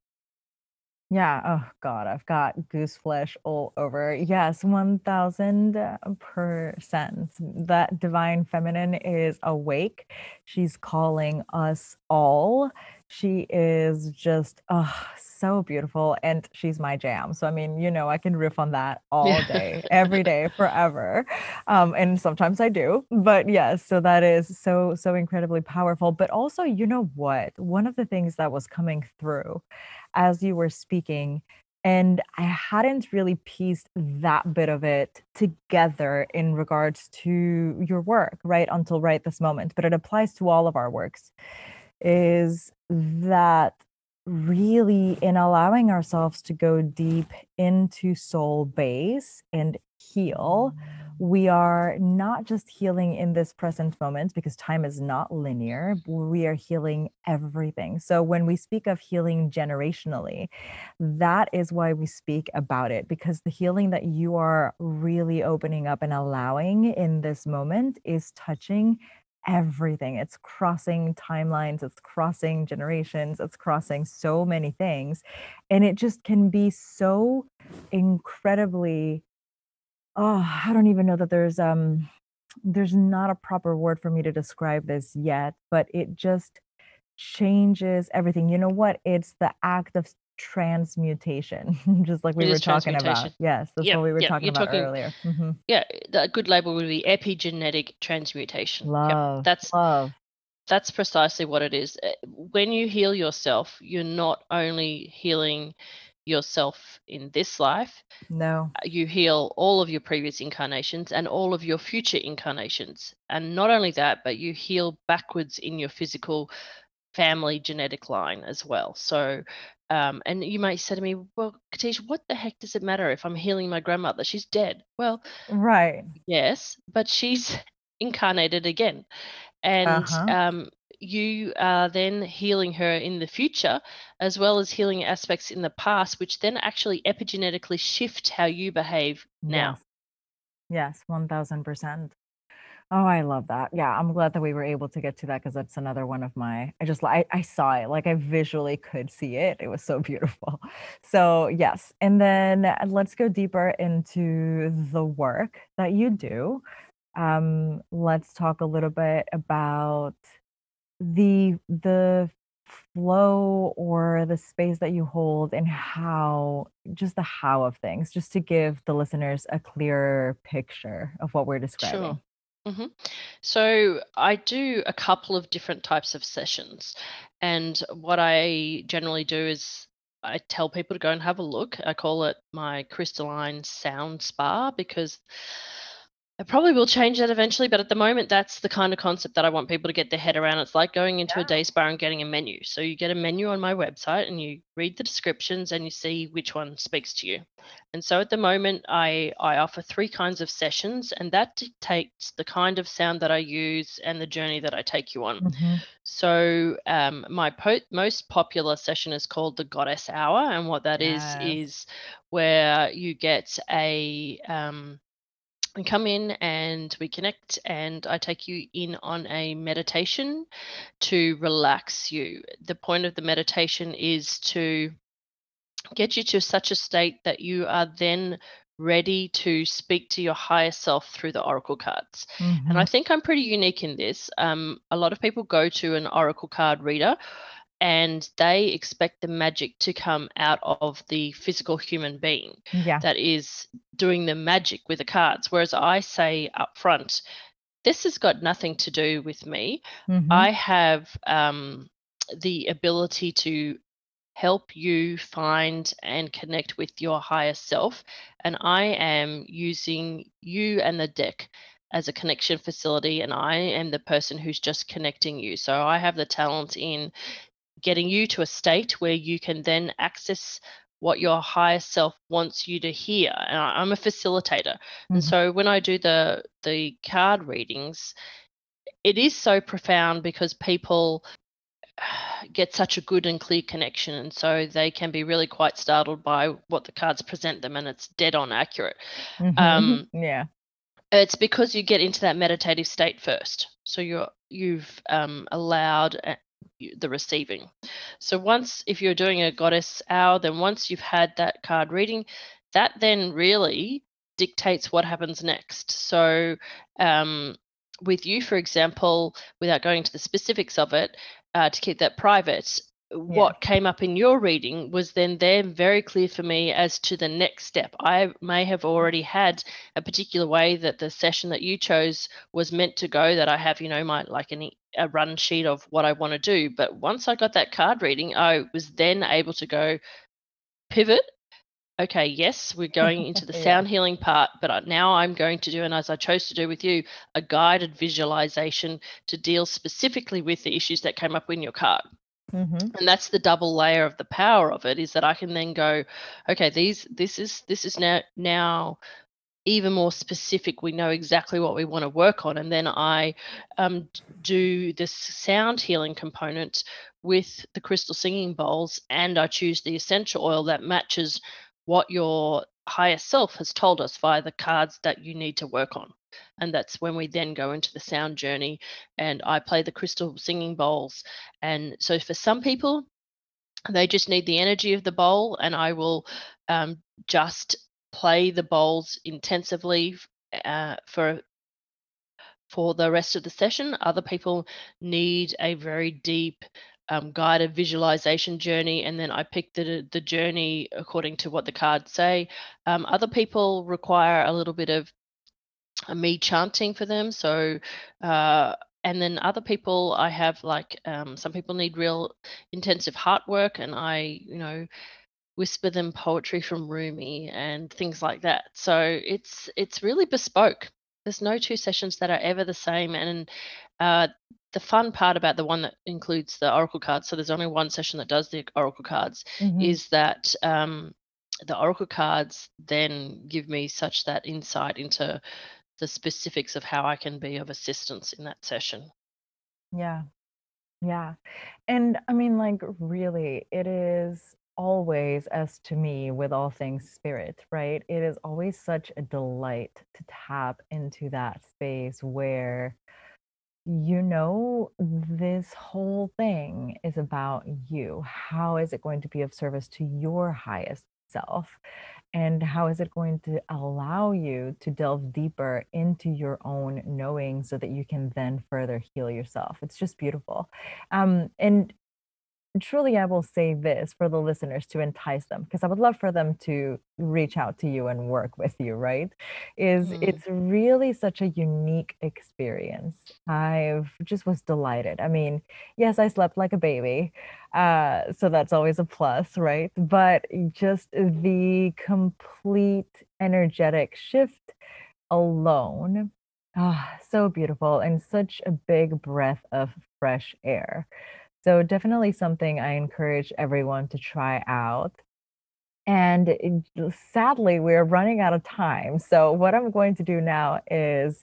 Yeah. Oh God, I've got goose flesh all over. Yes, 1000%. That divine feminine is awake. She's calling us all. She is just oh, so beautiful and she's my jam. So I mean, you know, I can riff on that all Yeah. day, every day, forever. Um, and sometimes I do. But yes, so that is so, so incredibly powerful. But also, you know what? One of the things that was coming through as you were speaking, and I hadn't really pieced that bit of it together in regards to your work, right? Until right this moment, but it applies to all of our works, is that really in allowing ourselves to go deep into soul base and heal, mm. we are not just healing in this present moment because time is not linear. We are healing everything. So when we speak of healing generationally, that is why we speak about it because the healing that you are really opening up and allowing in this moment is touching everything. It's crossing timelines, it's crossing generations, it's crossing so many things. And it just can be so incredibly oh, I don't even know that there's um there's not a proper word for me to describe this yet, but it just changes everything. You know what? It's the act of transmutation, [laughs] just like we were talking about. Yes, that's Yep, what we were yep. talking You're about talking, earlier. hmm yeah, the- a good label would be epigenetic transmutation. Yep, Love, that's love. that's precisely what it is. Uh, When you heal yourself, you're not only healing yourself in this life, No. uh, you heal all of your previous incarnations and all of your future incarnations. And not only that, but you heal backwards in your physical family genetic line as well. So, um, and you might say to me, well, Katish, what the heck does it matter if I'm healing my grandmother? She's dead. Well, Right. yes, but she's [laughs] incarnated again. And Uh-huh. um, you are then healing her in the future, as well as healing aspects in the past, which then actually epigenetically shift how you behave now. Yes. Yes, 1000%. Oh, I love that. Yeah, I'm glad that we were able to get to that because that's another one of my I just I, I saw it, like I visually could see it. It was so [laughs] beautiful. So, yes. And then uh, let's go deeper into the work that you do. Um, let's talk a little bit about the the flow or the space that you hold and how just the how of things, just to give the listeners a clearer picture of what we're Sure. Describing. hmm So I do a couple of different types of sessions. And what I generally do is I tell people to go and have a look. I call it my crystalline sound spa because I probably will change that eventually, but at the moment, that's the kind of concept that I want people to get their head around. It's like going into a day spa and getting a menu. So you get a menu on my website and you read the descriptions and you see which one speaks to you. And so at the moment, I, I offer three kinds of sessions, and that dictates the kind of sound that I use and the journey that I take you on. Mhm. So um, my po- most popular session is called the Goddess Hour, and what that is Yes. is where you get a um, we come in and we connect, and I take you in on a meditation to relax you. The point of the meditation is to get you to such a state that you are then ready to speak to your higher self through the oracle cards. And I Mhm. think I'm pretty unique in this. Um, a lot of people go to an oracle card reader and they expect the magic to come out of the physical human being Yeah. that is doing the magic with the cards. Whereas I say up front, this has got nothing to do with me. Mhm. I have um, the ability to help you find and connect with your higher self. And I am using you and the deck as a connection facility, and I am the person who's just connecting you. So I have the talent in getting you to a state where you can then access what your higher self wants you to hear and I- i'm a facilitator and Mhm. so when i do the the card readings it is so profound because people [sighs] get such a good and clear connection and so they can be really quite startled by what the cards present them and it's dead on accurate Mhm. um, Yeah. it's because you get into that meditative state first so you're you've um, allowed the receiving. So once, if you're doing a goddess hour, then once you've had that card reading, that then really dictates what happens next. So um, with you, for example, without going into the specifics of it, uh, to keep that private, what came up in your reading was then there very clear for me as to the next step. I may have already had a particular way that the session that you chose was meant to go that I have, you know, my like an, a run sheet of what I want to do. But once I got that card reading, I was then able to go pivot. Okay, yes, we're going [laughs] into the sound healing part, but now I'm going to do, and as I chose to do with you, a guided visualization to deal specifically with the issues that came up in your card. Mm-hmm. And that's the double layer of the power of it is that I can then go, okay, these this is this is now now even more specific. We know exactly what we want to work on, and then I um, do this sound healing component with the crystal singing bowls, and I choose the essential oil that matches what your higher self has told us via the cards that you need to work on. And that's when we then go into the sound journey and I play the crystal singing bowls. And so for some people, they just need the energy of the bowl, and I will um, just play the bowls intensively uh, for for the rest of the session. Other people need a very deep um, guided visualization journey, and then I pick the the journey according to what the cards say. Um, other people require a little bit of me chanting for them. So, uh, and then other people, I have like um, some people need real intensive heart work, and I, you know, whisper them poetry from Rumi and things like that. So it's it's really bespoke. There's no two sessions that are ever the same, and uh, the fun part about the one that includes the oracle cards, so there's only one session that does the oracle cards, mm-hmm. is that um, the oracle cards then give me such that insight into the specifics of how I can be of assistance in that session. Yeah. Yeah. And I mean, like, really, it is always, as to me, with all things spirit, right? It is always such a delight to tap into that space where you know this whole thing is about you. How is it going to be of service to your highest self? and how is it going to allow you to delve deeper into your own knowing so that you can then further heal yourself it's just beautiful um, and truly i will say this for the listeners to entice them because i would love for them to reach out to you and work with you right? Is mm. it's really such a unique experience. I've just was delighted. I mean yes i slept like a baby uh, so that's always a plus right? But just the complete energetic shift alone ah, so beautiful and such a big breath of fresh air so definitely something I encourage everyone to try out. And sadly, we're running out of time. So what I'm going to do now is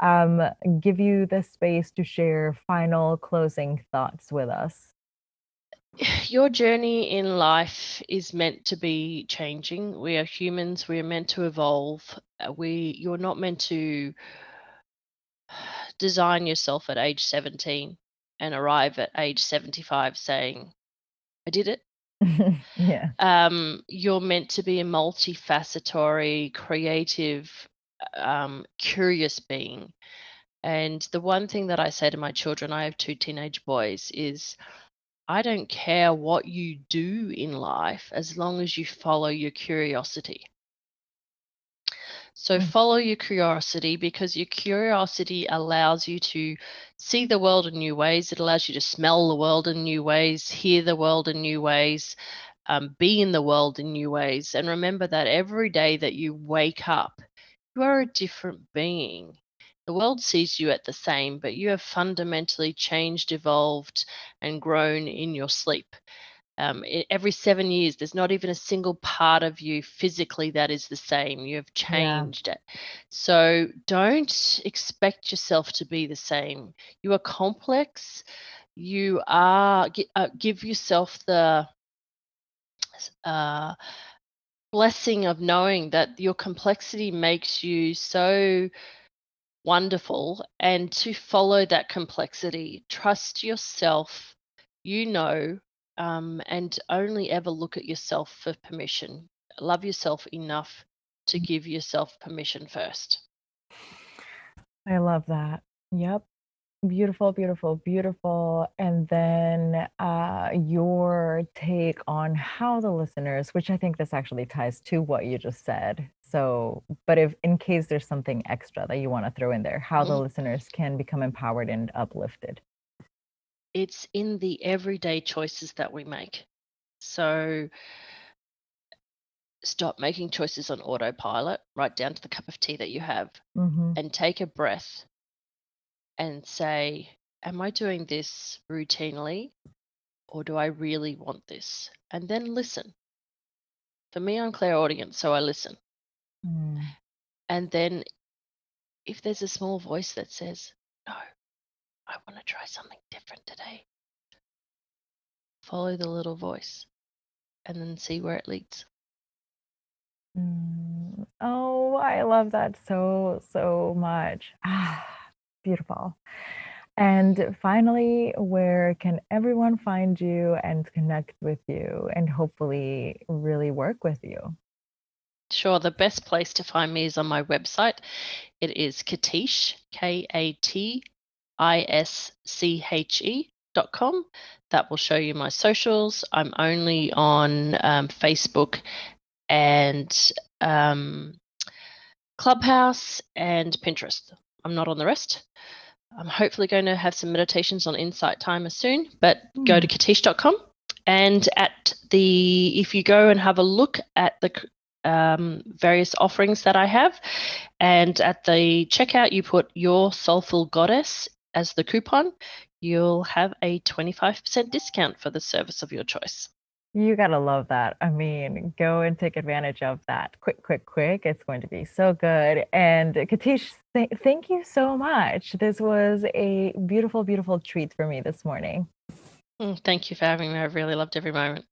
um, give you the space to share final closing thoughts with us. [sighs] Your journey in life is meant to be changing. We are humans. We are meant to evolve. Uh, we, you're not meant to [sighs] design yourself at age 17 and arrive at age 75 saying, I did it. [laughs] yeah. Um, you're meant to be a multifacetory, creative, um, curious being. And the one thing that I say to my children, I have two teenage boys, is I don't care what you do in life as long as you follow your curiosity. So mm. follow your curiosity because your curiosity allows you to see the world in new ways. It allows you to smell the world in new ways, hear the world in new ways, um, be in the world in new ways. And remember that every day that you wake up, you are a different being. The world sees you at the same, but you have fundamentally changed, evolved, and grown in your sleep um, every seven years there's not even a single part of you physically that is the same. You have changed yeah. it. So don't expect yourself to be the same. You are complex. You are uh, give yourself the uh, blessing of knowing that your complexity makes you so wonderful and to follow that complexity trust yourself. You know, um, and only ever look at yourself for permission. Love yourself enough to give yourself permission first. I love that. Yep. Beautiful, beautiful, beautiful. And then uh, your take on how the listeners, which I think this actually ties to what you just said. So, but if in case there's something extra that you want to throw in there, how the Mhm. listeners can become empowered and uplifted. It's in the everyday choices that we make. So stop making choices on autopilot, right down to the cup of tea that you have, hmm and take a breath and say, Am I doing this routinely or do I really want this? And then listen. For me, I'm clairaudient, so I listen. Mm. And then if there's a small voice that says, No, I want to try something different today, follow the little voice and then see where it leads. Mm. Oh, I love that so, so much. Ah, beautiful. And finally, where can everyone find you and connect with you and hopefully really work with you? Sure, the best place to find me is on my website. It is Katish, K A T I S C H E dot com. That will show you my socials. I'm only on um, Facebook and um, Clubhouse and Pinterest. I'm not on the rest. I'm hopefully going to have some meditations on Insight Timer soon, but go to katish.com and at the if you go and have a look at the um, various offerings that I have, and at the checkout you put your soulful goddess as the coupon, you'll have a 25% discount for the service of your choice. You gotta love that. I mean, go and take advantage of that. Quick, quick, quick. It's going to be so good. And Katish, th- thank you so much. This was a beautiful, beautiful treat for me this morning. Mm, Thank you for having me. I really loved every moment.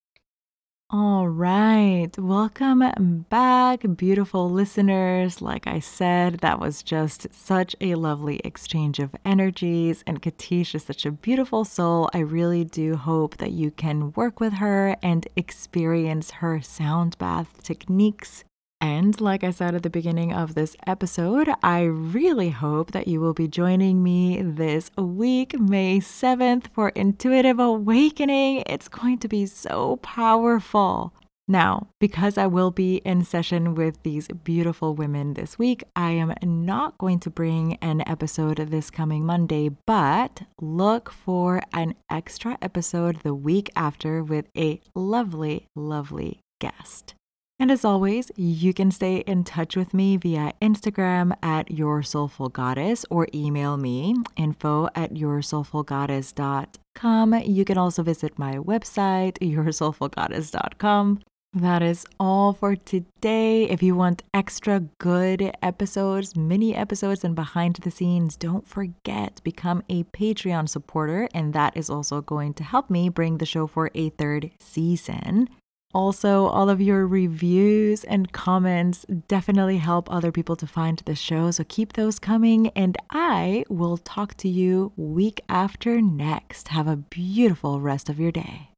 All right. Welcome back, beautiful listeners. Like I said, that was just such a lovely exchange of energies. And Katish is such a beautiful soul. I really do hope that you can work with her and experience her sound bath techniques. And like I said at the beginning of this episode, I really hope that you will be joining me this week, May 7th, for Intuitive Awakening. It's going to be so powerful. Now, because I will be in session with these beautiful women this week, I am not going to bring an episode this coming Monday, but look for an extra episode the week after with a lovely, lovely guest. And as always, you can stay in touch with me via Instagram at Your Soulful Goddess or email me info at Your Soulful yoursoulfulgoddess.com. You can also visit my website, Your Soulful yoursoulfulgoddess.com. That is all for today. If you want extra good episodes, mini episodes, and behind the scenes, don't forget become a Patreon supporter, and that is also going to help me bring the show for a third season. Also, all of your reviews and comments definitely help other people to find the show. So keep those coming. And I will talk to you week after next. Have a beautiful rest of your day.